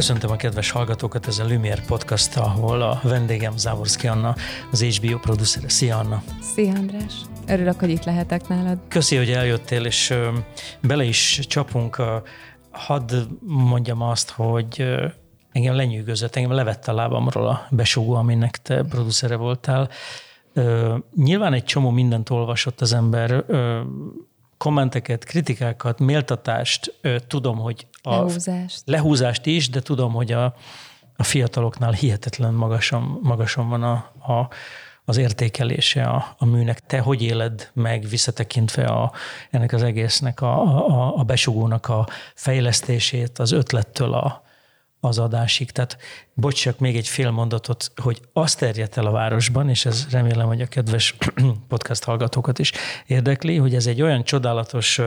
Köszöntöm a kedves hallgatókat, ez a Lumière Podcast, ahol a vendégem Závorszki Anna, az HBO producere. Szia Anna! Szia András! Örülök, hogy itt lehetek nálad. Köszi, hogy eljöttél, és bele is csapunk. Hadd mondjam azt, hogy engem lenyűgözött, engem levette a lábamról a besugó, aminek te producere voltál. Nyilván egy csomó mindent olvasott az ember, kommenteket, kritikákat, méltatást, tudom, hogy a lehúzást, lehúzást is, de tudom, hogy a, a fiataloknál hihetetlen magasan, magasan van a, a, az értékelése a, a műnek. Te hogy éled meg visszatekintve a, ennek az egésznek, a, a, a besugónak a fejlesztését, az ötlettől a, az adásig. Tehát bocs, még egy fél mondatot, hogy azt terjedt el a városban, és ez remélem, hogy a kedves podcast hallgatókat is érdekli, hogy ez egy olyan csodálatos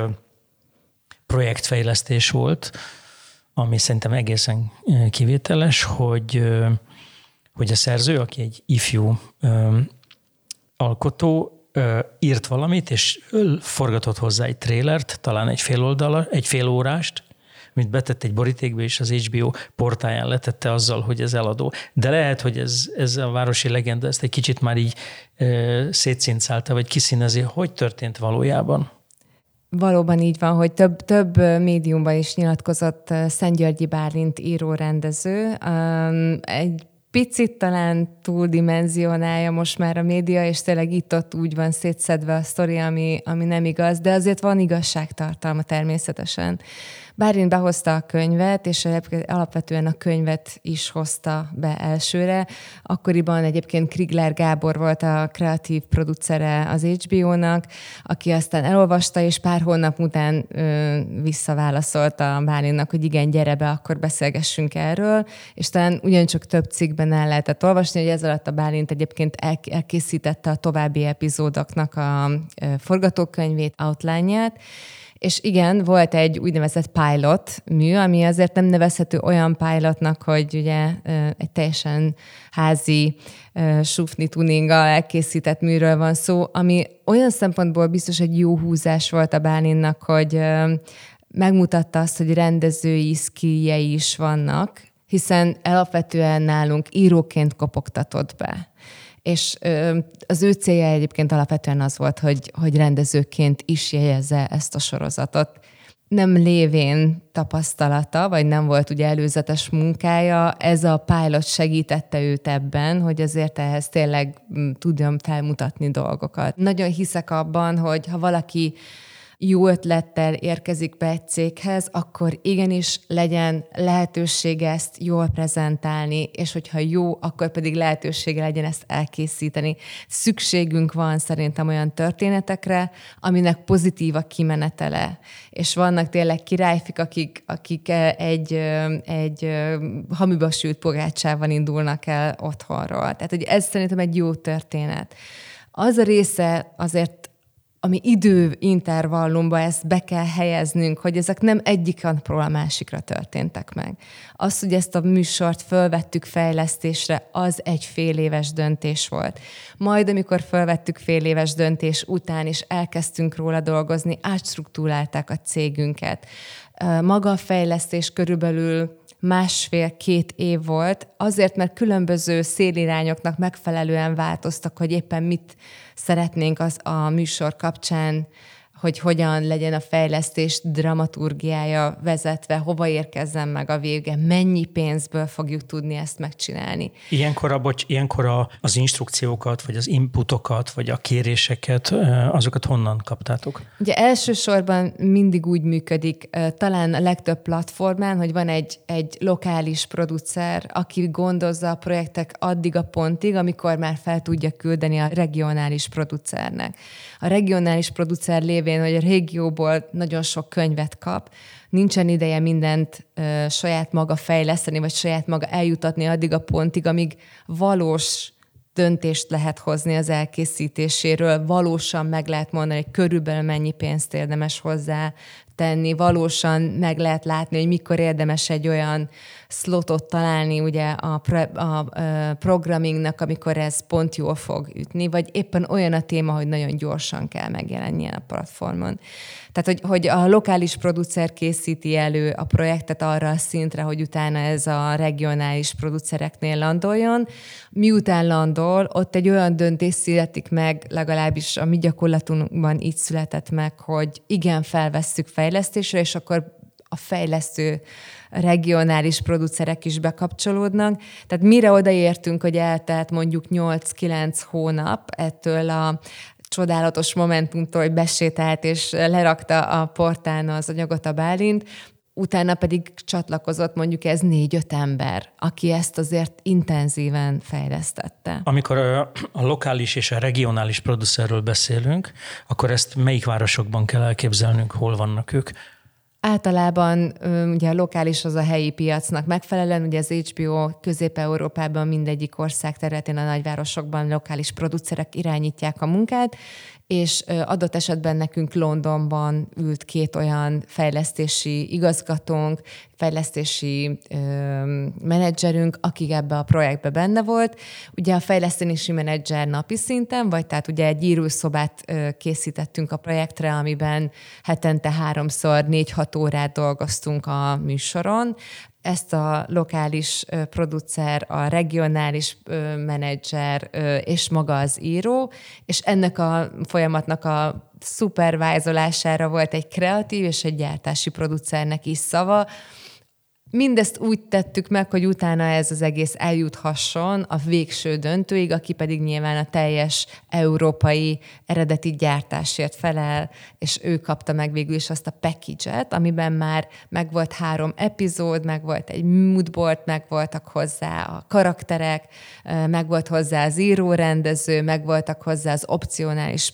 projektfejlesztés volt, ami szerintem egészen kivételes, hogy, hogy a szerző, aki egy ifjú alkotó, írt valamit, és forgatott hozzá egy trélert, talán egy fél oldala, egy fél órást, amit betett egy borítékba, és az HBO portáján letette azzal, hogy ez eladó. De lehet, hogy ez, ez a városi legenda ezt egy kicsit már így e, szétszincálta, vagy kiszínezi. Hogy történt valójában? Valóban így van, hogy több, több médiumban is nyilatkozott Szentgyörgyi Bálint író-rendező. Egy picit talán túldimenzionálja most már a média, és tényleg itt-ott úgy van szétszedve a sztori, ami, ami nem igaz, de azért van igazságtartalma természetesen. Bárint behozta a könyvet, és alapvetően a könyvet is hozta be elsőre. Akkoriban egyébként Krigler Gábor volt a kreatív producere az HBO-nak, aki aztán elolvasta, és pár hónap után ö, visszaválaszolta Bálintnak, hogy igen, gyere be, akkor beszélgessünk erről, és talán ugyancsak több cikkben el lehetett olvasni, hogy ez alatt a Bálint egyébként elkészítette a további epizódoknak a forgatókönyvét, outline-ját, és igen, volt egy úgynevezett pilot mű, ami azért nem nevezhető olyan pilotnak, hogy ugye egy teljesen házi sufni tuninggal elkészített műről van szó, ami olyan szempontból biztos egy jó húzás volt a Bálinnak, hogy megmutatta azt, hogy rendezői szkíjei is vannak, hiszen alapvetően nálunk íróként kopogtatott be és az ő célja egyébként alapvetően az volt, hogy, hogy rendezőként is jegyezze ezt a sorozatot. Nem lévén tapasztalata, vagy nem volt ugye előzetes munkája, ez a pilot segítette őt ebben, hogy azért ehhez tényleg tudjam felmutatni dolgokat. Nagyon hiszek abban, hogy ha valaki jó ötlettel érkezik be egy céghez, akkor igenis legyen lehetősége ezt jól prezentálni, és hogyha jó, akkor pedig lehetősége legyen ezt elkészíteni. Szükségünk van szerintem olyan történetekre, aminek pozitív a kimenetele. És vannak tényleg királyfik, akik, akik egy, egy hamiba sült pogácsával indulnak el otthonról. Tehát, hogy ez szerintem egy jó történet. Az a része azért ami időintervallumban ezt be kell helyeznünk, hogy ezek nem egyik napról a másikra történtek meg. Az, hogy ezt a műsort fölvettük fejlesztésre, az egy fél éves döntés volt. Majd, amikor fölvettük fél éves döntés után, és elkezdtünk róla dolgozni, átstruktúrálták a cégünket. Maga a fejlesztés körülbelül másfél-két év volt, azért, mert különböző szélirányoknak megfelelően változtak, hogy éppen mit szeretnénk az a műsor kapcsán hogy hogyan legyen a fejlesztés dramaturgiája vezetve, hova érkezzen meg a vége, mennyi pénzből fogjuk tudni ezt megcsinálni. Ilyenkor, a, bocs, ilyenkor a, az instrukciókat, vagy az inputokat, vagy a kéréseket, azokat honnan kaptátok? Ugye elsősorban mindig úgy működik, talán a legtöbb platformán, hogy van egy, egy lokális producer, aki gondozza a projektek addig a pontig, amikor már fel tudja küldeni a regionális producernek. A regionális producer lévén révén, hogy a régióból nagyon sok könyvet kap, nincsen ideje mindent ö, saját maga fejleszteni, vagy saját maga eljutatni addig a pontig, amíg valós döntést lehet hozni az elkészítéséről, valósan meg lehet mondani, hogy körülbelül mennyi pénzt érdemes hozzá tenni, valósan meg lehet látni, hogy mikor érdemes egy olyan slotot találni ugye a, pre, a, a programmingnak, amikor ez pont jól fog ütni, vagy éppen olyan a téma, hogy nagyon gyorsan kell megjelenjen a platformon. Tehát, hogy, hogy a lokális producer készíti elő a projektet arra a szintre, hogy utána ez a regionális producereknél landoljon. Miután landol, ott egy olyan döntés születik meg, legalábbis a mi gyakorlatunkban így született meg, hogy igen, felvesszük fejlesztésre, és akkor a fejlesztő regionális producerek is bekapcsolódnak. Tehát mire odaértünk, hogy eltelt mondjuk 8-9 hónap ettől a csodálatos momentumtól, hogy besétált és lerakta a portán az anyagot a Bálint, utána pedig csatlakozott mondjuk ez négy-öt ember, aki ezt azért intenzíven fejlesztette. Amikor a lokális és a regionális producerről beszélünk, akkor ezt melyik városokban kell elképzelnünk, hol vannak ők? Általában ugye a lokális az a helyi piacnak megfelelően, ugye az HBO Közép-Európában mindegyik ország területén a nagyvárosokban lokális producerek irányítják a munkát, és adott esetben nekünk Londonban ült két olyan fejlesztési igazgatónk, fejlesztési ö, menedzserünk, akik ebbe a projektbe benne volt. Ugye a fejlesztési menedzser napi szinten, vagy tehát ugye egy írószobát készítettünk a projektre, amiben hetente háromszor négy-hat órát dolgoztunk a műsoron, ezt a lokális producer, a regionális menedzser és maga az író, és ennek a folyamatnak a szupervájzolására volt egy kreatív és egy gyártási producernek is szava, Mindezt úgy tettük meg, hogy utána ez az egész eljuthasson a végső döntőig, aki pedig nyilván a teljes európai eredeti gyártásért felel, és ő kapta meg végül is azt a package-et, amiben már meg volt három epizód, meg volt egy moodboard, meg voltak hozzá a karakterek, meg volt hozzá az író-rendező, meg voltak hozzá az opcionális,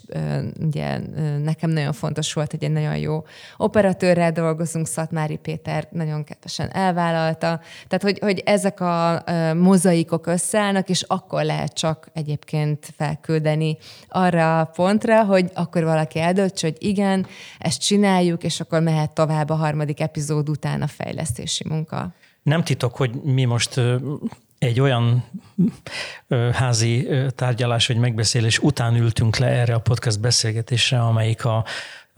ugye nekem nagyon fontos volt, hogy egy nagyon jó operatőrrel dolgozunk, Szatmári Péter nagyon kedvesen el elvállalta. Tehát, hogy, hogy ezek a mozaikok összeállnak, és akkor lehet csak egyébként felküldeni arra a pontra, hogy akkor valaki eldöntse, hogy igen, ezt csináljuk, és akkor mehet tovább a harmadik epizód után a fejlesztési munka. Nem titok, hogy mi most egy olyan házi tárgyalás vagy megbeszélés után ültünk le erre a podcast beszélgetésre, amelyik a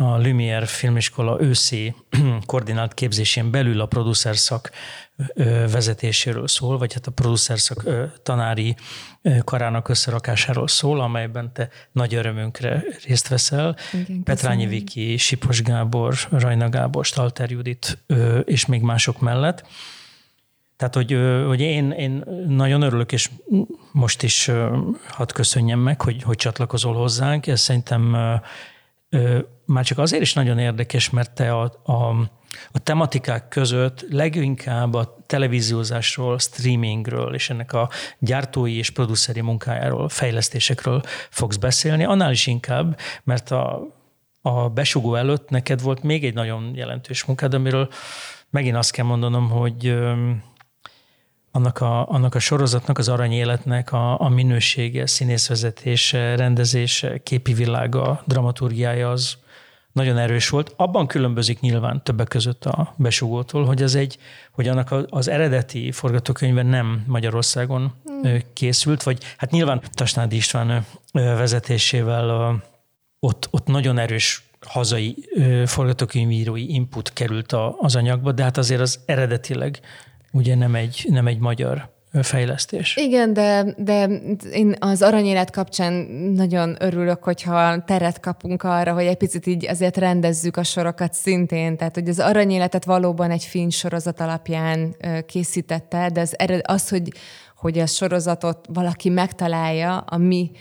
a Lumière filmiskola őszi koordinált képzésén belül a producer szak vezetéséről szól, vagy hát a producer szak tanári karának összerakásáról szól, amelyben te nagy örömünkre részt veszel. Igen, Petrányi Viki, Sipos Gábor, Rajna Gábor, Stalter Judit és még mások mellett. Tehát, hogy, hogy én, én nagyon örülök, és most is hadd köszönjem meg, hogy, hogy csatlakozol hozzánk. Ez szerintem már csak azért is nagyon érdekes, mert te a, a, a tematikák között leginkább a televíziózásról, streamingről és ennek a gyártói és produceri munkájáról, fejlesztésekről fogsz beszélni, annál is inkább, mert a, a besugó előtt neked volt még egy nagyon jelentős munkád, amiről megint azt kell mondanom, hogy annak a, annak a sorozatnak, az aranyéletnek a, a minősége, színészvezetése, rendezése, képi világa, dramaturgiája az nagyon erős volt. Abban különbözik nyilván többek között a besugótól, hogy az egy, hogy annak az eredeti forgatókönyve nem Magyarországon mm. készült, vagy hát nyilván Tasnádi István vezetésével ott, ott nagyon erős hazai forgatókönyvírói input került az anyagba, de hát azért az eredetileg ugye nem egy, nem egy magyar fejlesztés. Igen, de, de én az aranyélet kapcsán nagyon örülök, hogyha teret kapunk arra, hogy egy picit így azért rendezzük a sorokat szintén. Tehát, hogy az aranyéletet valóban egy finn sorozat alapján készítette, de az, az hogy, hogy a sorozatot valaki megtalálja a mi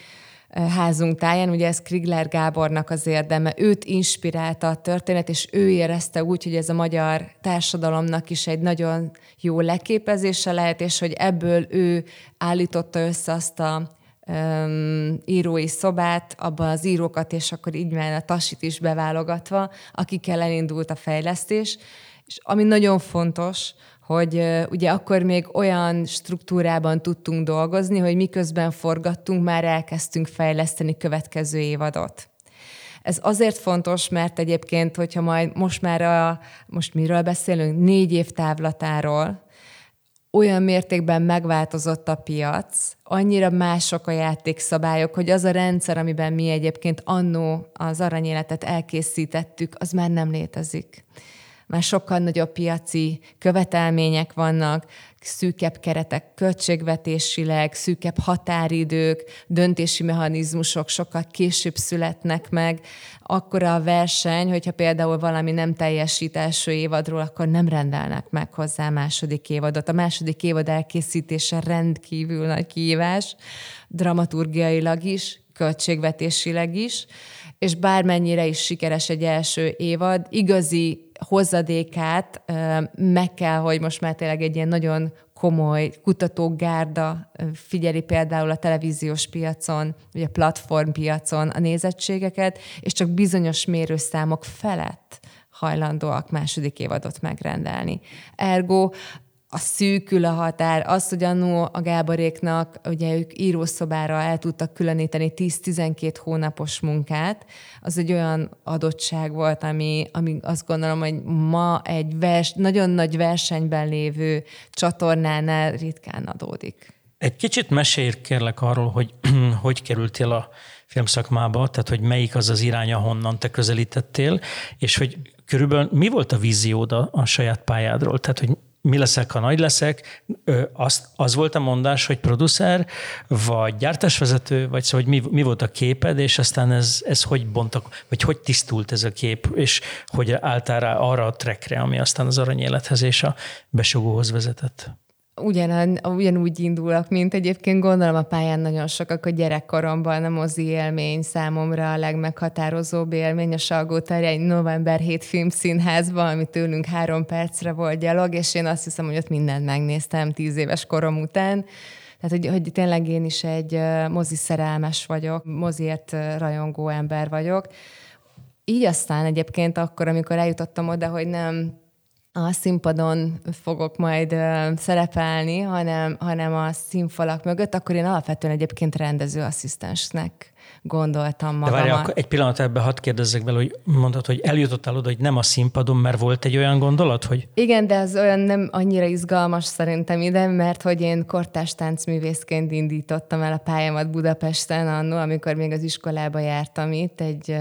házunk táján, ugye ez Krigler Gábornak az érdeme, őt inspirálta a történet, és ő érezte úgy, hogy ez a magyar társadalomnak is egy nagyon jó leképezése lehet, és hogy ebből ő állította össze azt a um, írói szobát, abban az írókat, és akkor így már a tasit is beválogatva, akikkel elindult a fejlesztés. És ami nagyon fontos, hogy ugye akkor még olyan struktúrában tudtunk dolgozni, hogy miközben forgattunk, már elkezdtünk fejleszteni következő évadot. Ez azért fontos, mert egyébként, hogyha majd most már a, most miről beszélünk, négy év távlatáról, olyan mértékben megváltozott a piac, annyira mások a játékszabályok, hogy az a rendszer, amiben mi egyébként annó az aranyéletet elkészítettük, az már nem létezik már sokkal nagyobb piaci követelmények vannak, szűkebb keretek költségvetésileg, szűkebb határidők, döntési mechanizmusok sokkal később születnek meg. Akkor a verseny, hogyha például valami nem teljesít első évadról, akkor nem rendelnek meg hozzá a második évadot. A második évad elkészítése rendkívül nagy kihívás, dramaturgiailag is, költségvetésileg is, és bármennyire is sikeres egy első évad, igazi hozadékát meg kell, hogy most már tényleg egy ilyen nagyon komoly kutatógárda figyeli például a televíziós piacon, vagy a platformpiacon a nézettségeket, és csak bizonyos mérőszámok felett hajlandóak második évadot megrendelni. Ergo a szűkül a határ, az, hogy annó a Gáboréknak, ugye ők írószobára el tudtak különíteni 10-12 hónapos munkát, az egy olyan adottság volt, ami, ami azt gondolom, hogy ma egy vers, nagyon nagy versenyben lévő csatornánál ritkán adódik. Egy kicsit mesélj kérlek arról, hogy hogy kerültél a filmszakmába, tehát hogy melyik az az irány, ahonnan te közelítettél, és hogy körülbelül mi volt a víziód a, a saját pályádról? Tehát, hogy mi leszek, ha nagy leszek, az, az volt a mondás, hogy producer, vagy gyártásvezető, vagy szóval, hogy mi, mi volt a képed, és aztán ez, ez hogy bontak, vagy hogy tisztult ez a kép, és hogy álltál rá arra a trackre, ami aztán az aranyélethez és a besugóhoz vezetett ugyan, ugyanúgy indulok, mint egyébként gondolom a pályán nagyon sokak a gyerekkoromban a mozi élmény számomra a legmeghatározóbb élmény. A Salgó egy november 7 filmszínházban, ami tőlünk három percre volt gyalog, és én azt hiszem, hogy ott mindent megnéztem tíz éves korom után. Tehát, hogy, hogy tényleg én is egy mozi szerelmes vagyok, moziért rajongó ember vagyok. Így aztán egyébként akkor, amikor eljutottam oda, hogy nem a színpadon fogok majd szerepelni, hanem, hanem a színfalak mögött, akkor én alapvetően egyébként rendezőasszisztensnek gondoltam magamat. De várj, egy pillanat ebbe hadd kérdezzek bele, hogy mondtad, hogy eljutottál oda, hogy nem a színpadon, mert volt egy olyan gondolat, hogy... Igen, de az olyan nem annyira izgalmas szerintem ide, mert hogy én kortás táncművészként indítottam el a pályámat Budapesten annó, amikor még az iskolába jártam itt. Egy,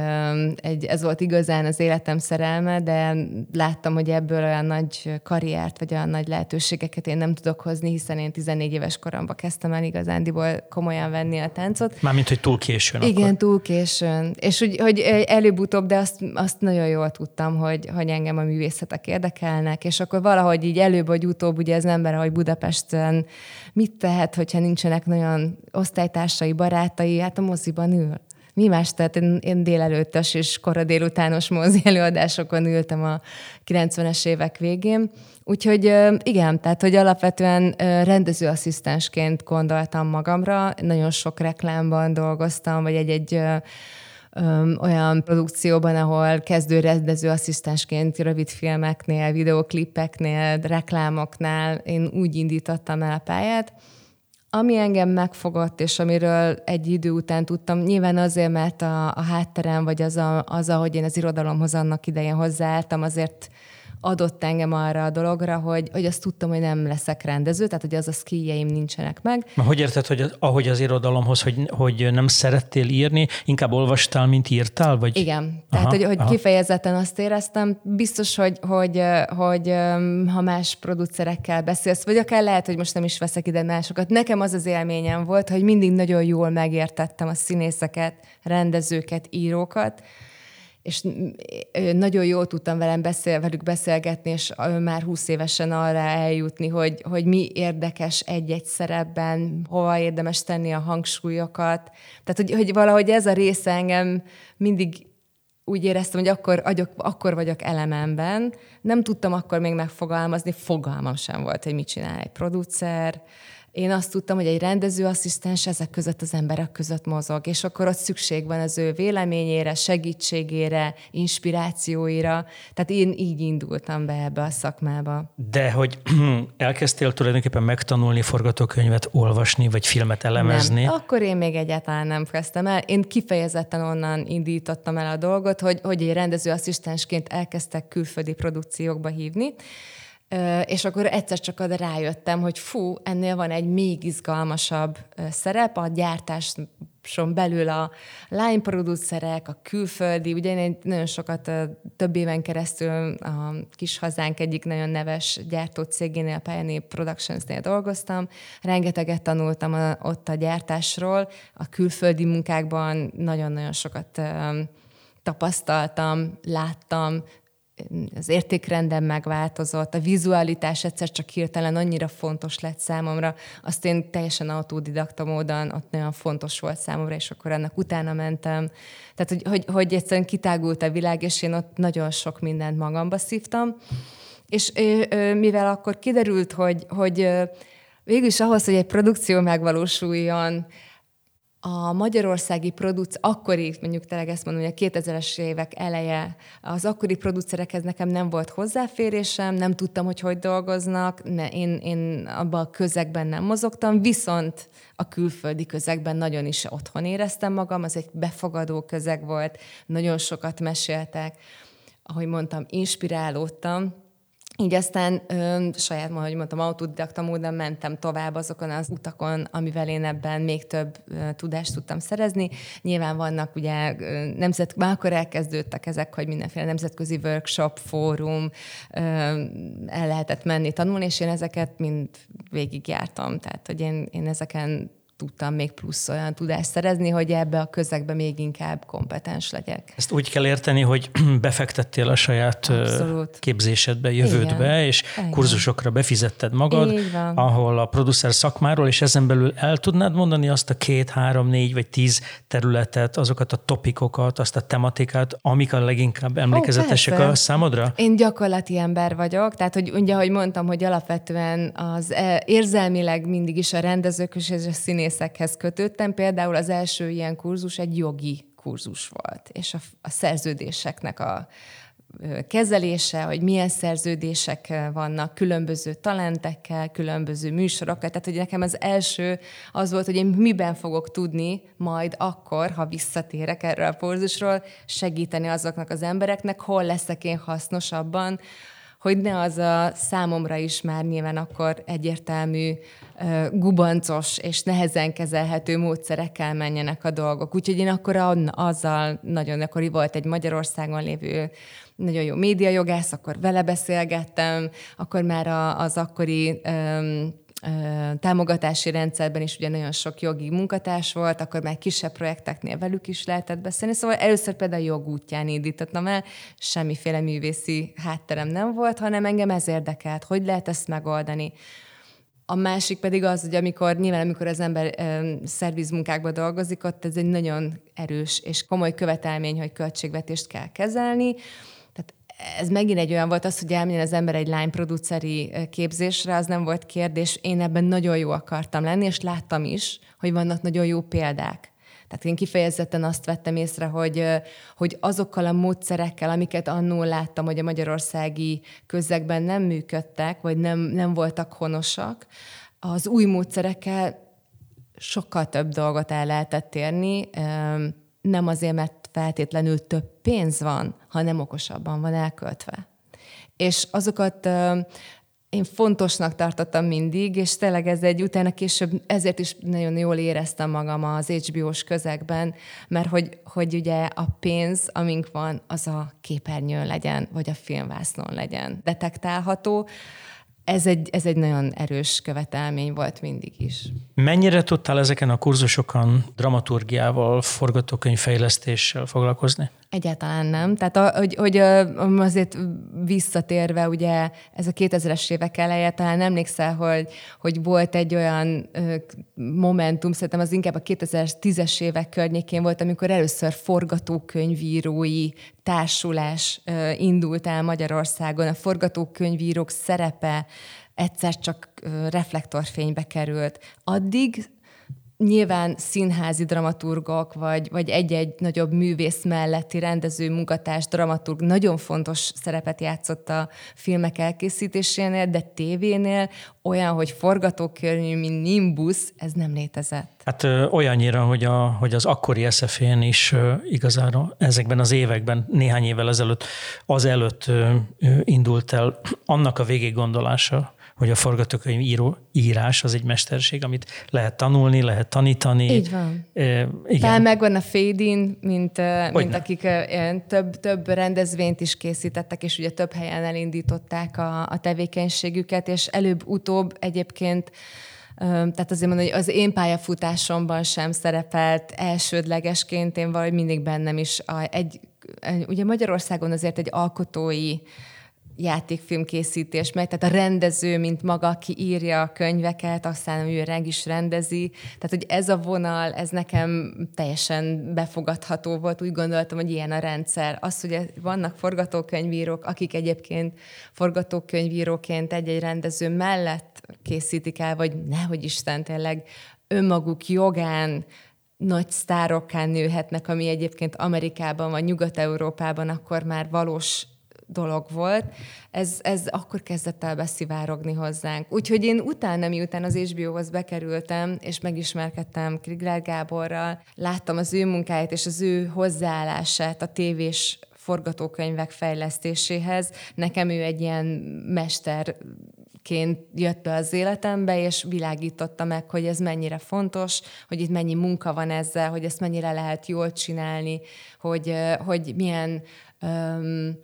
egy, ez volt igazán az életem szerelme, de láttam, hogy ebből olyan nagy karriert, vagy olyan nagy lehetőségeket én nem tudok hozni, hiszen én 14 éves koromban kezdtem el igazándiból komolyan venni a táncot. Mármint, hogy túl későn igen, akkor. túl későn. És hogy, hogy előbb-utóbb, de azt, azt nagyon jól tudtam, hogy, hogy engem a művészetek érdekelnek, és akkor valahogy így előbb vagy utóbb, ugye ez ember, hogy Budapesten mit tehet, hogyha nincsenek nagyon osztálytársai, barátai, hát a moziban ül mi más, tehát én, én délelőttes és kora délutános mozi előadásokon ültem a 90-es évek végén. Úgyhogy igen, tehát hogy alapvetően rendezőasszisztensként gondoltam magamra, nagyon sok reklámban dolgoztam, vagy egy-egy olyan produkcióban, ahol kezdő rendezőasszisztensként rövidfilmeknél, videoklipeknél, reklámoknál én úgy indítottam el a pályát, ami engem megfogott, és amiről egy idő után tudtam, nyilván azért, mert a, a hátterem, vagy az, a, az, ahogy én az irodalomhoz annak idején hozzáálltam, azért adott engem arra a dologra, hogy, hogy azt tudtam, hogy nem leszek rendező, tehát hogy az a skilljeim nincsenek meg. Ma hogy érted, hogy az, ahogy az irodalomhoz, hogy, hogy nem szerettél írni, inkább olvastál, mint írtál? Vagy? Igen, tehát aha, hogy, hogy aha. kifejezetten azt éreztem, biztos, hogy, hogy, hogy ha más producerekkel beszélsz, vagy akár lehet, hogy most nem is veszek ide másokat, nekem az az élményem volt, hogy mindig nagyon jól megértettem a színészeket, rendezőket, írókat, és nagyon jól tudtam velem beszél, velük beszélgetni, és már húsz évesen arra eljutni, hogy, hogy mi érdekes egy-egy szerepben, hova érdemes tenni a hangsúlyokat. Tehát, hogy, hogy valahogy ez a része engem mindig úgy éreztem, hogy akkor, agyok, akkor vagyok elememben. Nem tudtam akkor még megfogalmazni, fogalmam sem volt, hogy mit csinál egy producer, én azt tudtam, hogy egy rendezőasszisztens ezek között az emberek között mozog, és akkor ott szükség van az ő véleményére, segítségére, inspirációira. Tehát én így indultam be ebbe a szakmába. De hogy elkezdtél tulajdonképpen megtanulni forgatókönyvet olvasni, vagy filmet elemezni? Nem. Akkor én még egyáltalán nem kezdtem el. Én kifejezetten onnan indítottam el a dolgot, hogy, hogy egy rendezőasszisztensként elkezdtek külföldi produkciókba hívni, és akkor egyszer csak oda rájöttem, hogy fú, ennél van egy még izgalmasabb szerep, a gyártáson belül a line producerek, a külföldi, ugye én nagyon sokat, több éven keresztül a kis hazánk egyik nagyon neves gyártócégénél, Pioneer Productions-nél dolgoztam, rengeteget tanultam ott a gyártásról, a külföldi munkákban nagyon-nagyon sokat tapasztaltam, láttam, az értékrendem megváltozott, a vizualitás egyszer csak hirtelen annyira fontos lett számomra, azt én teljesen autodidakta módon ott nagyon fontos volt számomra, és akkor ennek utána mentem. Tehát, hogy, hogy, hogy egyszerűen kitágult a világ, és én ott nagyon sok mindent magamba szívtam. És mivel akkor kiderült, hogy, hogy végülis ahhoz, hogy egy produkció megvalósuljon, a magyarországi produc, akkori, mondjuk tényleg ezt mondom, hogy a 2000-es évek eleje, az akkori producerekhez nekem nem volt hozzáférésem, nem tudtam, hogy hogy dolgoznak, ne, én, én abban a közegben nem mozogtam, viszont a külföldi közegben nagyon is otthon éreztem magam, az egy befogadó közeg volt, nagyon sokat meséltek, ahogy mondtam, inspirálódtam, így aztán ö, saját, hogy mondtam, autodidakta módon mentem tovább azokon az utakon, amivel én ebben még több ö, tudást tudtam szerezni. Nyilván vannak ugye nemzet, már akkor elkezdődtek ezek, hogy mindenféle nemzetközi workshop, fórum, ö, el lehetett menni tanulni, és én ezeket mind végigjártam. Tehát, hogy én, én ezeken tudtam még plusz olyan tudást szerezni, hogy ebbe a közegbe még inkább kompetens legyek. Ezt úgy kell érteni, hogy befektettél a saját Abszolút. képzésedbe, jövődbe, Igen. és Igen. kurzusokra befizetted magad, ahol a producer szakmáról, és ezen belül el tudnád mondani azt a két, három, négy vagy tíz területet, azokat a topikokat, azt a tematikát, amik a leginkább emlékezetesek oh, a számodra? Én gyakorlati ember vagyok, tehát hogy ugye, ahogy mondtam, hogy alapvetően az e, érzelmileg mindig is a rendezők és a színész színészekhez kötöttem. Például az első ilyen kurzus egy jogi kurzus volt, és a, a szerződéseknek a kezelése, hogy milyen szerződések vannak különböző talentekkel, különböző műsorokkal. Tehát, hogy nekem az első az volt, hogy én miben fogok tudni majd akkor, ha visszatérek erre a kurzusról, segíteni azoknak az embereknek, hol leszek én hasznosabban, hogy ne az a számomra is már nyilván akkor egyértelmű, gubancos és nehezen kezelhető módszerekkel menjenek a dolgok. Úgyhogy én akkor azzal nagyon, akkor volt egy Magyarországon lévő nagyon jó médiajogász, akkor vele beszélgettem, akkor már az akkori támogatási rendszerben is ugye nagyon sok jogi munkatárs volt, akkor már kisebb projekteknél velük is lehetett beszélni. Szóval először például jog útján indítottam el, semmiféle művészi hátterem nem volt, hanem engem ez érdekelt, hogy lehet ezt megoldani. A másik pedig az, hogy amikor nyilván, amikor az ember ö, szervizmunkákban dolgozik, ott ez egy nagyon erős és komoly követelmény, hogy költségvetést kell kezelni, ez megint egy olyan volt az, hogy elmenjen az ember egy lány produceri képzésre, az nem volt kérdés. Én ebben nagyon jó akartam lenni, és láttam is, hogy vannak nagyon jó példák. Tehát én kifejezetten azt vettem észre, hogy, hogy azokkal a módszerekkel, amiket annól láttam, hogy a magyarországi közegben nem működtek, vagy nem, nem voltak honosak, az új módszerekkel sokkal több dolgot el lehetett érni, nem azért, mert feltétlenül több pénz van, hanem okosabban van elköltve. És azokat én fontosnak tartottam mindig, és tényleg ez egy utána később, ezért is nagyon jól éreztem magam az HBO-s közegben, mert hogy, hogy ugye a pénz, amink van, az a képernyőn legyen, vagy a filmvásznon legyen detektálható, ez egy, ez egy nagyon erős követelmény volt mindig is. Mennyire tudtál ezeken a kurzusokon dramaturgiával, forgatókönyvfejlesztéssel foglalkozni? Egyáltalán nem. Tehát hogy, hogy azért visszatérve, ugye ez a 2000-es évek eleje, talán emlékszel, hogy, hogy volt egy olyan momentum, szerintem az inkább a 2010-es évek környékén volt, amikor először forgatókönyvírói társulás indult el Magyarországon. A forgatókönyvírók szerepe egyszer csak reflektorfénybe került. Addig nyilván színházi dramaturgok, vagy, vagy egy-egy nagyobb művész melletti rendező, munkatárs, dramaturg nagyon fontos szerepet játszott a filmek elkészítésénél, de tévénél olyan, hogy forgatókönyv, mint Nimbus, ez nem létezett. Hát ö, olyannyira, hogy, a, hogy az akkori SZF-én is ö, igazán ezekben az években, néhány évvel ezelőtt, az előtt ö, indult el annak a végiggondolása, hogy a forgatókönyv író, írás az egy mesterség, amit lehet tanulni, lehet tanítani. Így van. E, igen. Talán megvan a Fédin, mint, mint akik több, több rendezvényt is készítettek, és ugye több helyen elindították a, a tevékenységüket, és előbb-utóbb egyébként tehát azért mondom, hogy az én pályafutásomban sem szerepelt elsődlegesként, én valahogy mindig bennem is a, egy, ugye Magyarországon azért egy alkotói játékfilmkészítés megy, tehát a rendező, mint maga, aki írja a könyveket, aztán ő reg is rendezi. Tehát, hogy ez a vonal, ez nekem teljesen befogadható volt. Úgy gondoltam, hogy ilyen a rendszer. Az, hogy vannak forgatókönyvírók, akik egyébként forgatókönyvíróként egy-egy rendező mellett készítik el, vagy nehogy Isten tényleg önmaguk jogán nagy sztárokká nőhetnek, ami egyébként Amerikában vagy Nyugat-Európában akkor már valós dolog volt, ez, ez akkor kezdett el beszivárogni hozzánk. Úgyhogy én utána, miután az HBO-hoz bekerültem, és megismerkedtem Krigler Gáborral, láttam az ő munkáját és az ő hozzáállását a tévés forgatókönyvek fejlesztéséhez. Nekem ő egy ilyen mester ként jött be az életembe, és világította meg, hogy ez mennyire fontos, hogy itt mennyi munka van ezzel, hogy ezt mennyire lehet jól csinálni, hogy, hogy milyen um,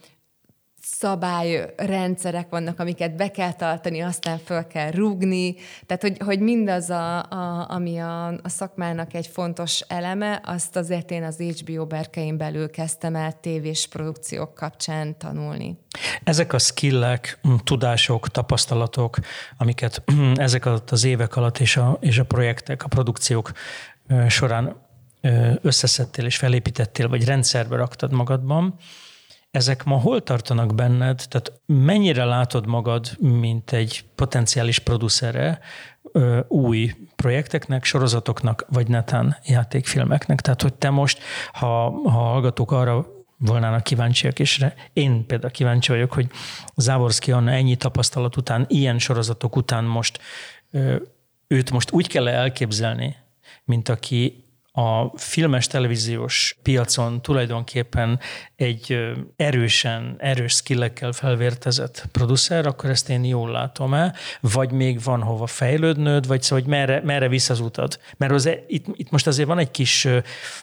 szabályrendszerek vannak, amiket be kell tartani, aztán föl kell rúgni. Tehát, hogy, hogy mindaz, a, a, ami a, a szakmának egy fontos eleme, azt azért én az HBO berkein belül kezdtem el tévés produkciók kapcsán tanulni. Ezek a skillek, tudások, tapasztalatok, amiket ezek alatt az évek alatt és a, és a projektek, a produkciók során összeszedtél és felépítettél, vagy rendszerbe raktad magadban, ezek ma hol tartanak benned? Tehát mennyire látod magad, mint egy potenciális producere új projekteknek, sorozatoknak, vagy netán játékfilmeknek? Tehát, hogy te most, ha, ha hallgatók arra volnának kíváncsiak, és én például kíváncsi vagyok, hogy Závorszki Anna ennyi tapasztalat után, ilyen sorozatok után most őt most úgy kell elképzelni, mint aki a filmes televíziós piacon tulajdonképpen egy erősen, erős skillekkel felvértezett producer, akkor ezt én jól látom el, vagy még van hova fejlődnöd, vagy szóval, hogy merre, merre visz az utad. Mert az, itt, itt most azért van egy kis,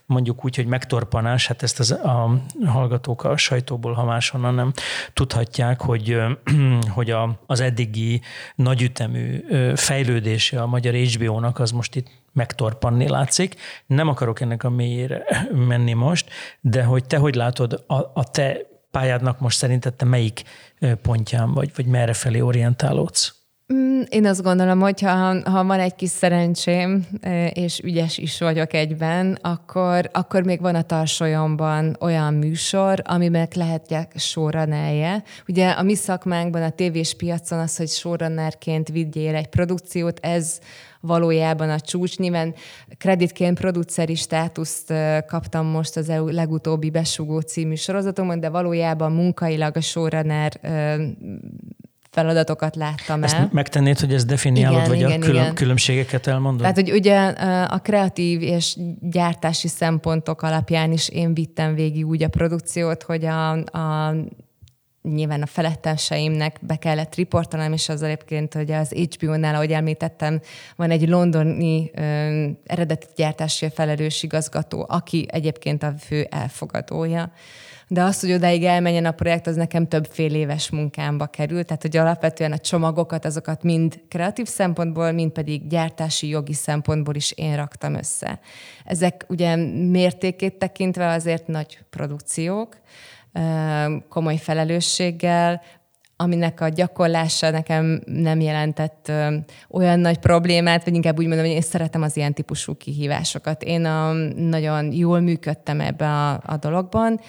mondjuk úgy, hogy megtorpanás, hát ezt az, a hallgatók a sajtóból, ha máshonnan nem tudhatják, hogy, hogy a, az eddigi nagyütemű fejlődése a magyar HBO-nak az most itt megtorpanni látszik. Nem akarok ennek a mélyére menni most, de hogy te hogy látod a, a te pályádnak most szerinted te melyik pontján vagy, vagy merre felé orientálódsz? Mm, én azt gondolom, hogy ha, ha van egy kis szerencsém, és ügyes is vagyok egyben, akkor, akkor még van a tarsolyomban olyan műsor, amiben lehetjek showrunnerje. Ugye a mi szakmánkban, a tévés piacon az, hogy showrunnerként vigyél egy produkciót, ez valójában a csúcs. Nyilván kreditként produceri státuszt kaptam most az EU legutóbbi Besugó című sorozatomon, de valójában munkailag a showrunner feladatokat láttam el. Ezt megtennéd, hogy ezt definiálod, igen, vagy igen, a külön, igen. különbségeket elmondod? Tehát, hogy ugye a kreatív és gyártási szempontok alapján is én vittem végig úgy a produkciót, hogy a, a nyilván a feletteseimnek be kellett riportolnom, és az egyébként, hogy az HBO-nál, ahogy említettem, van egy londoni ö, eredeti gyártási felelős igazgató, aki egyébként a fő elfogadója. De az, hogy odáig elmenjen a projekt, az nekem több fél éves munkámba került, tehát hogy alapvetően a csomagokat, azokat mind kreatív szempontból, mind pedig gyártási jogi szempontból is én raktam össze. Ezek ugye mértékét tekintve azért nagy produkciók, komoly felelősséggel, aminek a gyakorlása nekem nem jelentett olyan nagy problémát, vagy inkább úgy mondom, hogy én szeretem az ilyen típusú kihívásokat. Én a, nagyon jól működtem ebbe a, a dologban,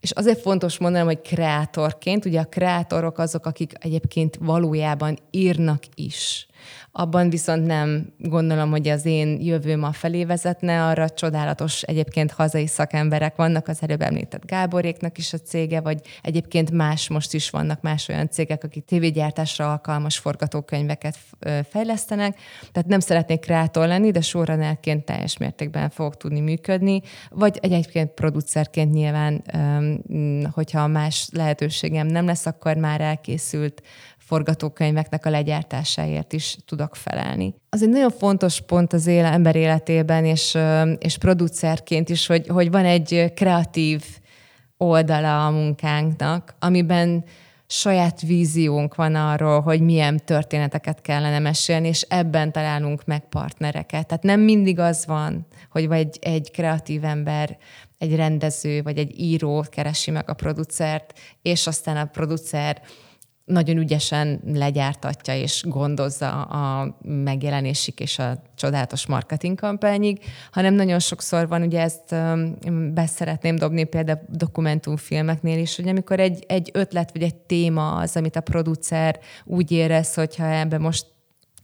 És azért fontos mondanom, hogy kreátorként, ugye a kreátorok azok, akik egyébként valójában írnak is abban viszont nem gondolom, hogy az én jövőm a felé vezetne, arra csodálatos egyébként hazai szakemberek vannak, az előbb említett Gáboréknak is a cége, vagy egyébként más most is vannak más olyan cégek, akik tévégyártásra alkalmas forgatókönyveket fejlesztenek, tehát nem szeretnék kreátor lenni, de sorranelként teljes mértékben fogok tudni működni, vagy egyébként producerként nyilván, hogyha más lehetőségem nem lesz, akkor már elkészült forgatókönyveknek a legyártásáért is tudok felelni. Az egy nagyon fontos pont az éle, ember életében, és, és producerként is, hogy, hogy van egy kreatív oldala a munkánknak, amiben saját víziónk van arról, hogy milyen történeteket kellene mesélni, és ebben találunk meg partnereket. Tehát nem mindig az van, hogy vagy egy kreatív ember, egy rendező, vagy egy író keresi meg a producert, és aztán a producer nagyon ügyesen legyártatja és gondozza a megjelenésig és a csodálatos marketing kampányig, hanem nagyon sokszor van, ugye ezt be szeretném dobni például dokumentumfilmeknél is, hogy amikor egy, egy ötlet vagy egy téma az, amit a producer úgy érez, hogyha ebbe most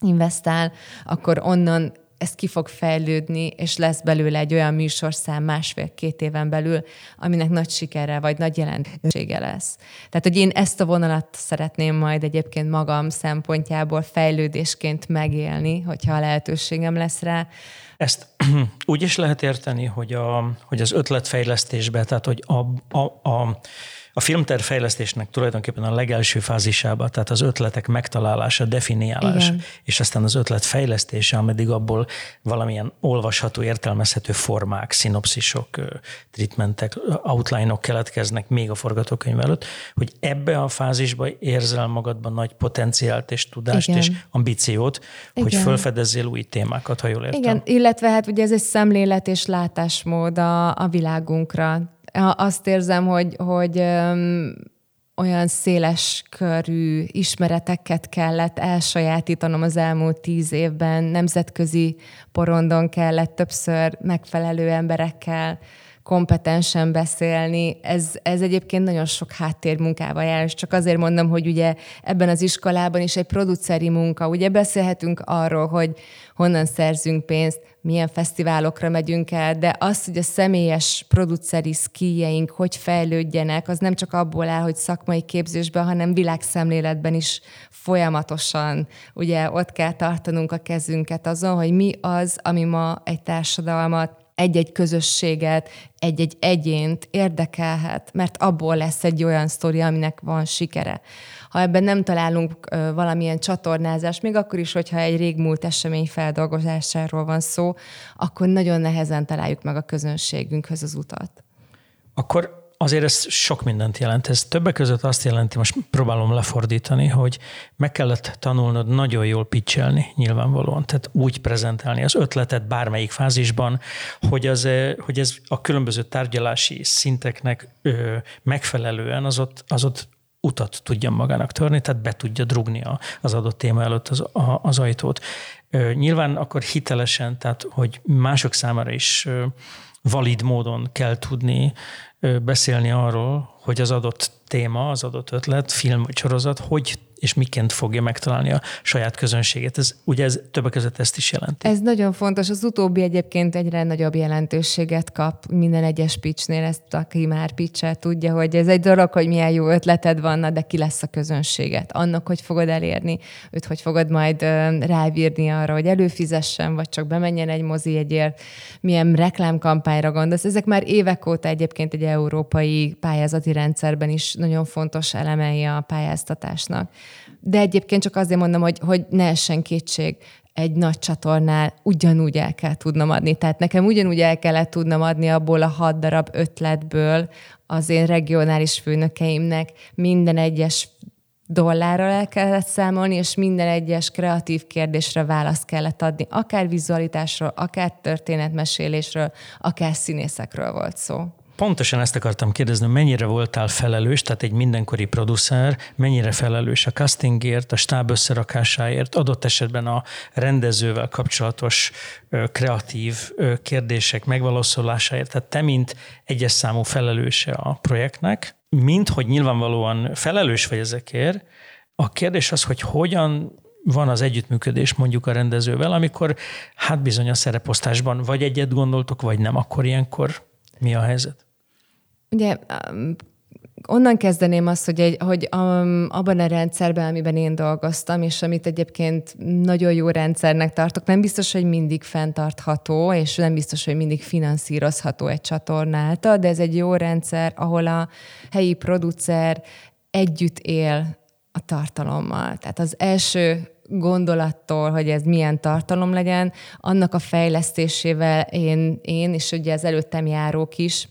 investál, akkor onnan ez ki fog fejlődni, és lesz belőle egy olyan műsorszám másfél-két éven belül, aminek nagy sikere vagy nagy jelentősége lesz. Tehát, hogy én ezt a vonalat szeretném majd egyébként magam szempontjából fejlődésként megélni, hogyha a lehetőségem lesz rá. Ezt úgy is lehet érteni, hogy, a, hogy az ötletfejlesztésbe, tehát hogy a, a, a a filmtervfejlesztésnek tulajdonképpen a legelső fázisába, tehát az ötletek megtalálása, definiálása, Igen. és aztán az ötlet fejlesztése, ameddig abból valamilyen olvasható, értelmezhető formák, szinopszisok, treatmentek, outline-ok keletkeznek még a forgatókönyv előtt, hogy ebbe a fázisba érzel magadban nagy potenciált és tudást Igen. és ambíciót, Igen. hogy felfedezzél új témákat, ha jól értem. Igen, illetve hát ugye ez egy szemlélet és látásmód a, a világunkra azt érzem, hogy, hogy olyan széles körű ismereteket kellett elsajátítanom az elmúlt tíz évben, nemzetközi porondon kellett többször megfelelő emberekkel kompetensen beszélni. Ez, ez egyébként nagyon sok háttérmunkával jár, és csak azért mondom, hogy ugye ebben az iskolában is egy produceri munka. Ugye beszélhetünk arról, hogy honnan szerzünk pénzt, milyen fesztiválokra megyünk el, de az, hogy a személyes produceri szkíjeink hogy fejlődjenek, az nem csak abból áll, hogy szakmai képzésben, hanem világszemléletben is folyamatosan ugye ott kell tartanunk a kezünket azon, hogy mi az, ami ma egy társadalmat egy-egy közösséget, egy-egy egyént érdekelhet, mert abból lesz egy olyan sztori, aminek van sikere. Ha ebben nem találunk valamilyen csatornázást, még akkor is, hogyha egy régmúlt esemény feldolgozásáról van szó, akkor nagyon nehezen találjuk meg a közönségünkhöz az utat. Akkor azért ez sok mindent jelent. Ez többek között azt jelenti, most próbálom lefordítani, hogy meg kellett tanulnod nagyon jól pitchelni nyilvánvalóan, tehát úgy prezentálni az ötletet bármelyik fázisban, hogy, az, hogy ez a különböző tárgyalási szinteknek megfelelően az ott, az ott utat tudja magának törni, tehát be tudja drugni az adott téma előtt az, az ajtót. Nyilván akkor hitelesen, tehát hogy mások számára is valid módon kell tudni beszélni arról, hogy az adott téma, az adott ötlet, film vagy sorozat, hogy és miként fogja megtalálni a saját közönségét. Ez, ugye ez többek között ezt is jelenti. Ez nagyon fontos. Az utóbbi egyébként egyre nagyobb jelentőséget kap minden egyes pitchnél, ezt aki már pitchel tudja, hogy ez egy dolog, hogy milyen jó ötleted van, de ki lesz a közönséget. Annak, hogy fogod elérni, őt hogy fogod majd rávírni arra, hogy előfizessen, vagy csak bemenjen egy mozi egyért, milyen reklámkampányra gondolsz. Ezek már évek óta egyébként egy európai pályázati rendszerben is nagyon fontos elemei a pályáztatásnak. De egyébként csak azért mondom, hogy, hogy ne essen kétség, egy nagy csatornál ugyanúgy el kell tudnom adni. Tehát nekem ugyanúgy el kellett tudnom adni abból a hat darab ötletből az én regionális főnökeimnek minden egyes dollárral el kellett számolni, és minden egyes kreatív kérdésre választ kellett adni. Akár vizualitásról, akár történetmesélésről, akár színészekről volt szó. Pontosan ezt akartam kérdezni, mennyire voltál felelős, tehát egy mindenkori producer, mennyire felelős a castingért, a stáb összerakásáért, adott esetben a rendezővel kapcsolatos kreatív kérdések megvalósulásáért. Tehát te, mint egyes számú felelőse a projektnek, mint hogy nyilvánvalóan felelős vagy ezekért, a kérdés az, hogy hogyan van az együttműködés mondjuk a rendezővel, amikor hát bizony a szereposztásban vagy egyet gondoltok, vagy nem, akkor ilyenkor mi a helyzet? Ugye um, onnan kezdeném azt, hogy, egy, hogy um, abban a rendszerben, amiben én dolgoztam, és amit egyébként nagyon jó rendszernek tartok, nem biztos, hogy mindig fenntartható, és nem biztos, hogy mindig finanszírozható egy csatornáltal, de ez egy jó rendszer, ahol a helyi producer együtt él a tartalommal. Tehát az első gondolattól, hogy ez milyen tartalom legyen, annak a fejlesztésével én, én és ugye az előttem járók is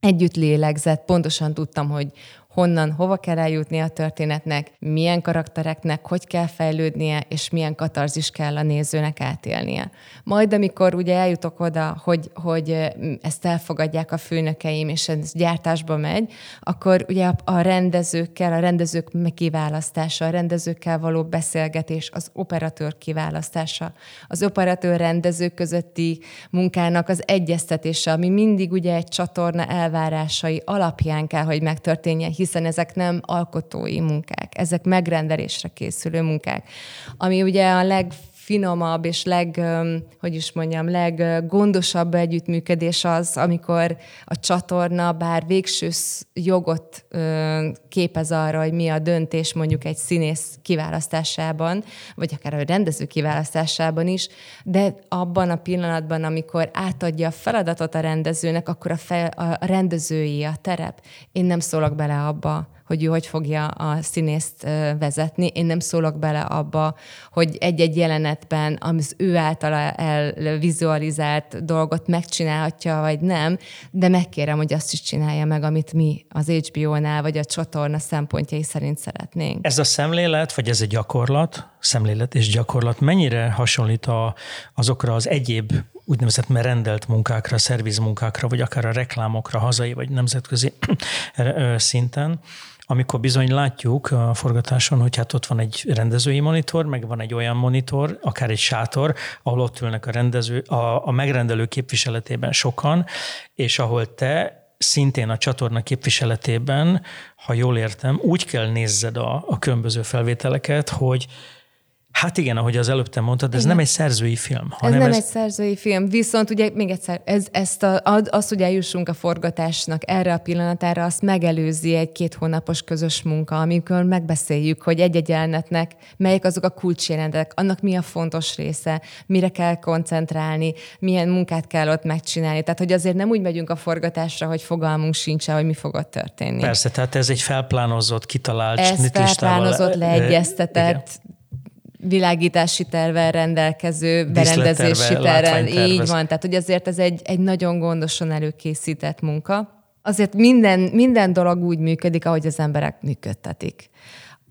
együtt lélegzett, pontosan tudtam, hogy honnan, hova kell eljutni a történetnek, milyen karaktereknek, hogy kell fejlődnie, és milyen katarzis kell a nézőnek átélnie. Majd, amikor ugye eljutok oda, hogy, hogy ezt elfogadják a főnökeim, és ez gyártásba megy, akkor ugye a rendezőkkel, a rendezők kiválasztása, a rendezőkkel való beszélgetés, az operatőr kiválasztása, az operatőr-rendező közötti munkának az egyeztetése, ami mindig ugye egy csatorna elvárásai alapján kell, hogy megtörténjen, hiszen ezek nem alkotói munkák, ezek megrendelésre készülő munkák. Ami ugye a leg finomabb és leg, hogy is mondjam, leggondosabb együttműködés az, amikor a csatorna bár végső jogot képez arra, hogy mi a döntés mondjuk egy színész kiválasztásában, vagy akár a rendező kiválasztásában is, de abban a pillanatban, amikor átadja a feladatot a rendezőnek, akkor a, fel, a rendezői a terep. Én nem szólok bele abba, hogy ő hogy fogja a színészt vezetni. Én nem szólok bele abba, hogy egy-egy jelenetben az ő általa elvizualizált dolgot megcsinálhatja, vagy nem, de megkérem, hogy azt is csinálja meg, amit mi az HBO-nál, vagy a csatorna szempontjai szerint szeretnénk. Ez a szemlélet, vagy ez egy gyakorlat, szemlélet és gyakorlat mennyire hasonlít a, azokra az egyéb úgynevezett merendelt munkákra, szervizmunkákra, vagy akár a reklámokra hazai vagy nemzetközi szinten, amikor bizony látjuk a forgatáson, hogy hát ott van egy rendezői monitor, meg van egy olyan monitor, akár egy sátor, ahol ott ülnek a rendező, a, a megrendelő képviseletében sokan, és ahol te szintén a csatorna képviseletében, ha jól értem, úgy kell nézzed a, a különböző felvételeket, hogy Hát igen, ahogy az előbb te mondtad, ez igen. nem egy szerzői film. Hanem ez nem ez... egy szerzői film, viszont ugye még egyszer, ez, ezt a, az, hogy eljussunk a forgatásnak erre a pillanatára, azt megelőzi egy két hónapos közös munka, amikor megbeszéljük, hogy egy-egy jelenetnek melyek azok a kulcsjelentek, annak mi a fontos része, mire kell koncentrálni, milyen munkát kell ott megcsinálni. Tehát, hogy azért nem úgy megyünk a forgatásra, hogy fogalmunk sincs, hogy mi fog ott történni. Persze, tehát ez egy felplánozott, kitalált, ez felplánozott, leegyeztetett, világítási tervel rendelkező, berendezési tervel. Így van, tehát hogy azért ez egy, egy nagyon gondosan előkészített munka. Azért minden, minden dolog úgy működik, ahogy az emberek működtetik.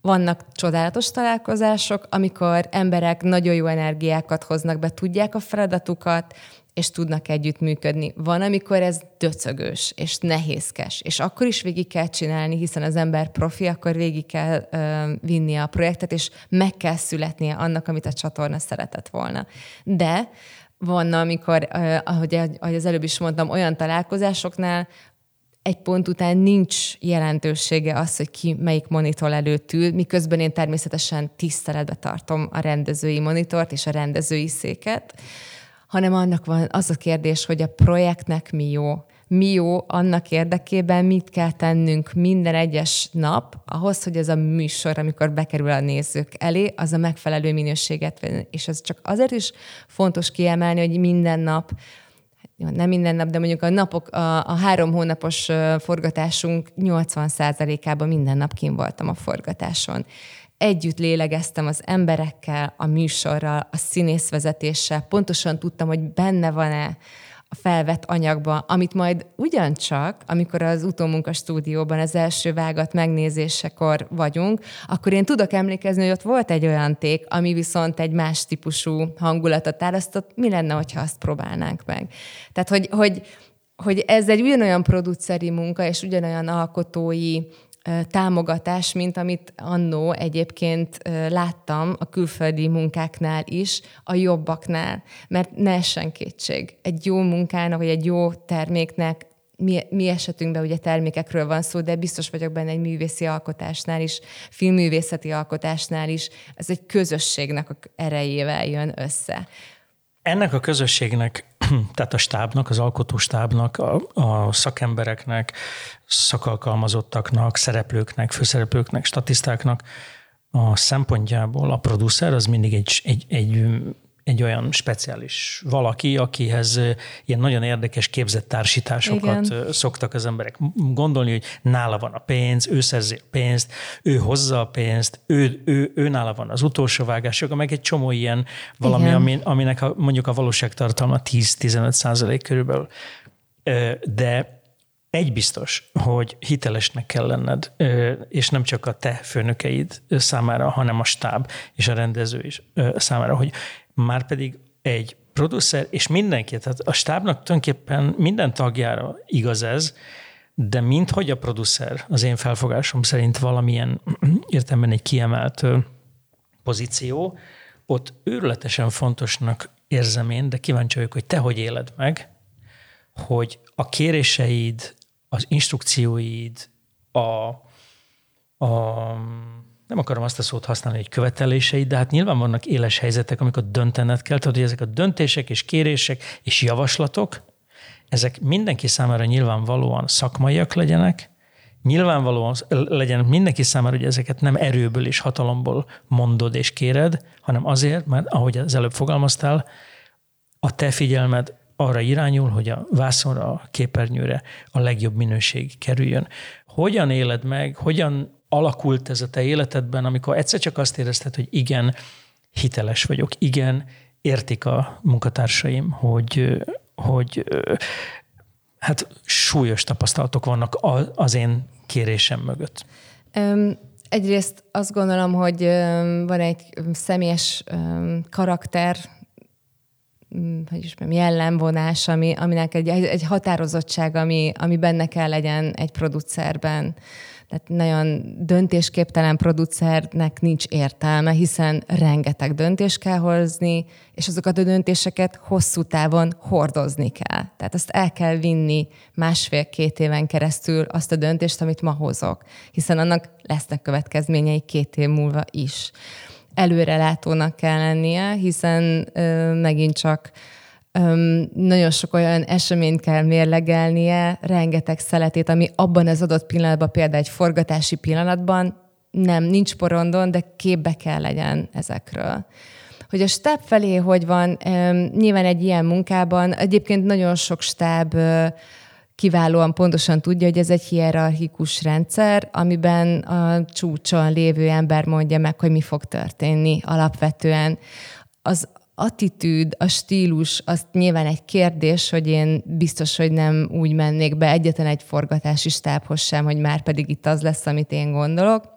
Vannak csodálatos találkozások, amikor emberek nagyon jó energiákat hoznak be, tudják a feladatukat, és tudnak együttműködni. Van, amikor ez döcögös, és nehézkes, és akkor is végig kell csinálni, hiszen az ember profi, akkor végig kell ö, vinni a projektet, és meg kell születnie annak, amit a csatorna szeretett volna. De van, amikor, ahogy, ahogy az előbb is mondtam, olyan találkozásoknál, egy pont után nincs jelentősége az, hogy ki melyik monitor előtt ül, miközben én természetesen tiszteletbe tartom a rendezői monitort és a rendezői széket hanem annak van az a kérdés, hogy a projektnek mi jó. Mi jó annak érdekében, mit kell tennünk minden egyes nap, ahhoz, hogy ez a műsor, amikor bekerül a nézők elé, az a megfelelő minőséget És ez csak azért is fontos kiemelni, hogy minden nap nem minden nap, de mondjuk a napok, a, a három hónapos forgatásunk 80%-ában minden nap kim voltam a forgatáson együtt lélegeztem az emberekkel, a műsorral, a színészvezetéssel, pontosan tudtam, hogy benne van-e a felvett anyagban, amit majd ugyancsak, amikor az utómunka stúdióban az első vágat megnézésekor vagyunk, akkor én tudok emlékezni, hogy ott volt egy olyan ték, ami viszont egy más típusú hangulatot árasztott, mi lenne, hogyha azt próbálnánk meg. Tehát, hogy, hogy hogy ez egy ugyanolyan produceri munka, és ugyanolyan alkotói támogatás, mint amit annó egyébként láttam a külföldi munkáknál is, a jobbaknál. Mert ne essen kétség. Egy jó munkának, vagy egy jó terméknek mi, mi esetünkben ugye termékekről van szó, de biztos vagyok benne egy művészi alkotásnál is, filmművészeti alkotásnál is, ez egy közösségnek a erejével jön össze. Ennek a közösségnek, tehát a stábnak, az alkotóstábnak, a, a szakembereknek, szakalkalmazottaknak, szereplőknek, főszereplőknek, statisztáknak a szempontjából a producer az mindig egy, egy, egy egy olyan speciális valaki, akihez ilyen nagyon érdekes képzett társításokat Igen. szoktak az emberek gondolni, hogy nála van a pénz, ő szerzi a pénzt, ő hozza a pénzt, ő, ő, ő nála van az utolsó vágások, meg egy csomó ilyen valami, ami, aminek a, mondjuk a valóságtartalma 10-15 százalék körülbelül. De egy biztos, hogy hitelesnek kell lenned, és nem csak a te főnökeid számára, hanem a stáb és a rendező is számára, hogy már pedig egy producer, és mindenki, tehát a stábnak tulajdonképpen minden tagjára igaz ez, de minthogy a producer az én felfogásom szerint valamilyen értelemben egy kiemelt pozíció, ott őrületesen fontosnak érzem én, de kíváncsi vagyok, hogy te hogy éled meg, hogy a kéréseid, az instrukcióid, a, a nem akarom azt a szót használni, hogy követeléseid, de hát nyilván vannak éles helyzetek, amikor döntened kell, tehát hogy ezek a döntések és kérések és javaslatok, ezek mindenki számára nyilvánvalóan szakmaiak legyenek, nyilvánvalóan legyen mindenki számára, hogy ezeket nem erőből és hatalomból mondod és kéred, hanem azért, mert ahogy az előbb fogalmaztál, a te figyelmed arra irányul, hogy a vászonra, a képernyőre a legjobb minőség kerüljön. Hogyan éled meg, hogyan alakult ez a te életedben, amikor egyszer csak azt érezted, hogy igen, hiteles vagyok, igen, értik a munkatársaim, hogy, hogy hát súlyos tapasztalatok vannak az én kérésem mögött. Egyrészt azt gondolom, hogy van egy személyes karakter, hogy is mondjam, jellemvonás, ami, aminek egy, egy határozottság, ami, ami benne kell legyen egy producerben tehát nagyon döntésképtelen producernek nincs értelme, hiszen rengeteg döntés kell hozni, és azokat a döntéseket hosszú távon hordozni kell. Tehát azt el kell vinni másfél-két éven keresztül azt a döntést, amit ma hozok, hiszen annak lesznek következményei két év múlva is. Előrelátónak kell lennie, hiszen ö, megint csak Öm, nagyon sok olyan eseményt kell mérlegelnie, rengeteg szeletét, ami abban az adott pillanatban, például egy forgatási pillanatban nem, nincs porondon, de képbe kell legyen ezekről. Hogy a stáb felé hogy van, öm, nyilván egy ilyen munkában, egyébként nagyon sok stáb ö, kiválóan pontosan tudja, hogy ez egy hierarchikus rendszer, amiben a csúcson lévő ember mondja meg, hogy mi fog történni alapvetően. Az attitűd, a stílus, azt nyilván egy kérdés, hogy én biztos, hogy nem úgy mennék be egyetlen egy forgatási stábhoz sem, hogy már pedig itt az lesz, amit én gondolok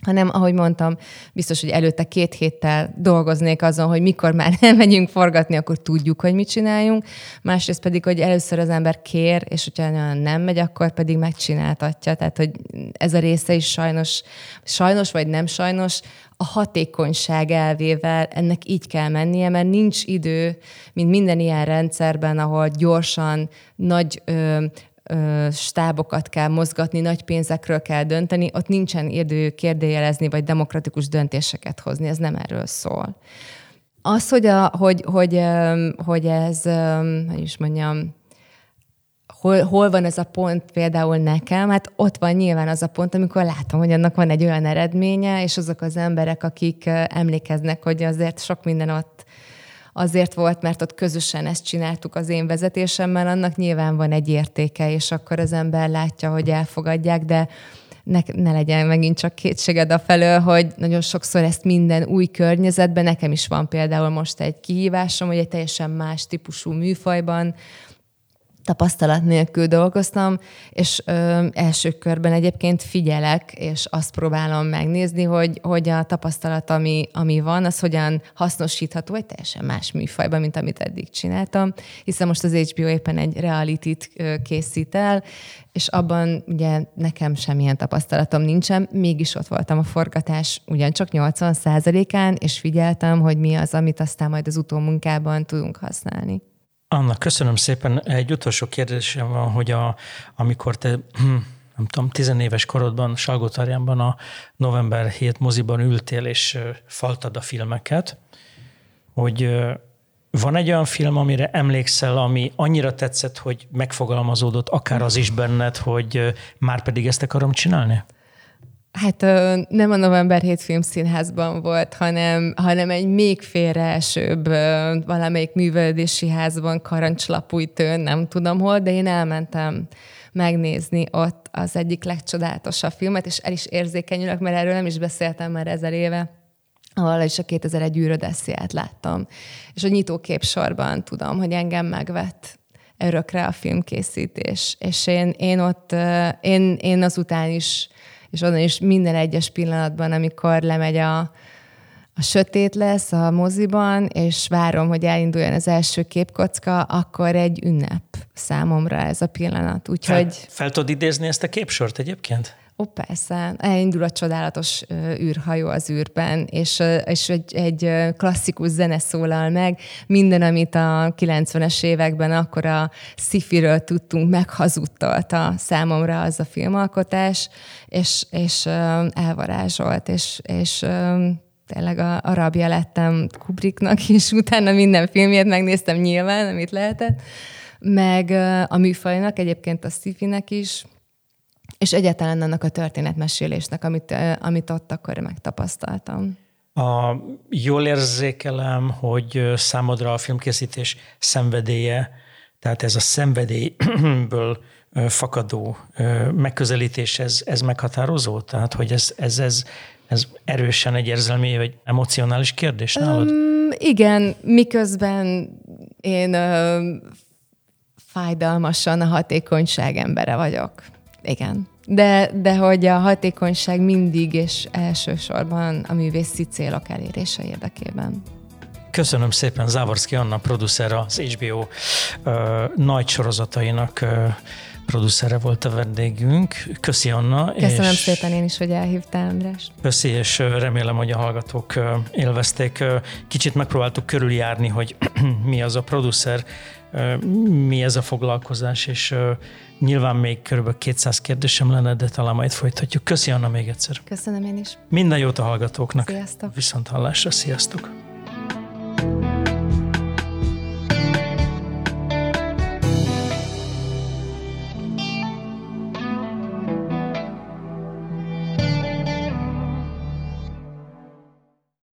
hanem ahogy mondtam, biztos, hogy előtte két héttel dolgoznék azon, hogy mikor már nem megyünk forgatni, akkor tudjuk, hogy mit csináljunk. Másrészt pedig, hogy először az ember kér, és hogyha nem megy, akkor pedig megcsináltatja. Tehát, hogy ez a része is sajnos, sajnos vagy nem sajnos, a hatékonyság elvével ennek így kell mennie, mert nincs idő, mint minden ilyen rendszerben, ahol gyorsan, nagy ö, ö, stábokat kell mozgatni, nagy pénzekről kell dönteni, ott nincsen idő kérdőjelezni, vagy demokratikus döntéseket hozni, ez nem erről szól. Az, hogy, a, hogy, hogy, hogy ez, hogy is mondjam, hol, hol van ez a pont például nekem, hát ott van nyilván az a pont, amikor látom, hogy annak van egy olyan eredménye, és azok az emberek, akik emlékeznek, hogy azért sok minden ott azért volt, mert ott közösen ezt csináltuk az én vezetésemmel, annak nyilván van egy értéke, és akkor az ember látja, hogy elfogadják, de ne, ne legyen megint csak kétséged a felől, hogy nagyon sokszor ezt minden új környezetben, nekem is van például most egy kihívásom, hogy egy teljesen más típusú műfajban tapasztalat nélkül dolgoztam, és ö, első körben egyébként figyelek, és azt próbálom megnézni, hogy, hogy a tapasztalat, ami, ami van, az hogyan hasznosítható egy teljesen más műfajban, mint amit eddig csináltam, hiszen most az HBO éppen egy reality-t készít el, és abban ugye nekem semmilyen tapasztalatom nincsen, mégis ott voltam a forgatás ugyancsak 80 án és figyeltem, hogy mi az, amit aztán majd az utómunkában tudunk használni. Anna, köszönöm szépen. Egy utolsó kérdésem van, hogy a, amikor te nem tudom, tizenéves korodban Salgótarjánban a november 7 moziban ültél és faltad a filmeket, hogy van egy olyan film, amire emlékszel, ami annyira tetszett, hogy megfogalmazódott akár az is benned, hogy már pedig ezt akarom csinálni? Hát nem a November 7 filmszínházban volt, hanem, hanem egy még félreesőbb valamelyik művelődési házban, Karancslapújtőn, nem tudom hol, de én elmentem megnézni ott az egyik legcsodálatosabb filmet, és el is érzékenyülök, mert erről nem is beszéltem már ezer éve ahol is a 2001 űrödessziát láttam. És a nyitóképsorban tudom, hogy engem megvett örökre a filmkészítés. És én, én ott, én, én azután is és onnan is minden egyes pillanatban, amikor lemegy a, a sötét lesz a moziban, és várom, hogy elinduljon az első képkocka, akkor egy ünnep számomra ez a pillanat. Úgyhogy... Fel, fel tudod idézni ezt a képsort egyébként? Ó, persze. Elindul a csodálatos űrhajó az űrben, és, és egy, egy klasszikus zene szólal meg. Minden, amit a 90-es években akkor a szifiről tudtunk, meghazudtolta számomra az a filmalkotás, és, és elvarázsolt, és, és tényleg a, a rabja lettem Kubricknak, és utána minden filmjét megnéztem nyilván, amit lehetett, meg a műfajnak, egyébként a szifinek is, és egyáltalán annak a történetmesélésnek, amit, amit ott akkor megtapasztaltam. A, jól érzékelem, hogy számodra a filmkészítés szenvedélye, tehát ez a szenvedélyből fakadó megközelítés, ez, ez meghatározó? Tehát, hogy ez, ez, ez, ez erősen egy érzelmi vagy emocionális kérdés nálad? Um, igen, miközben én uh, fájdalmasan a hatékonyság embere vagyok igen. De, de hogy a hatékonyság mindig és elsősorban a művészi célok elérése érdekében. Köszönöm szépen Závorszki Anna, producer az HBO ö, nagy sorozatainak ö, producere volt a vendégünk. Köszi Anna. Köszönöm és szépen én is, hogy elhívtál, András. Köszi, és remélem, hogy a hallgatók élvezték. Kicsit megpróbáltuk körüljárni, hogy mi az a producer, mi ez a foglalkozás, és nyilván még kb. 200 kérdésem lenne, de talán majd folytatjuk. Köszi Anna még egyszer. Köszönöm én is. Minden jót a hallgatóknak. Sziasztok. Viszont hallásra, sziasztok. thank you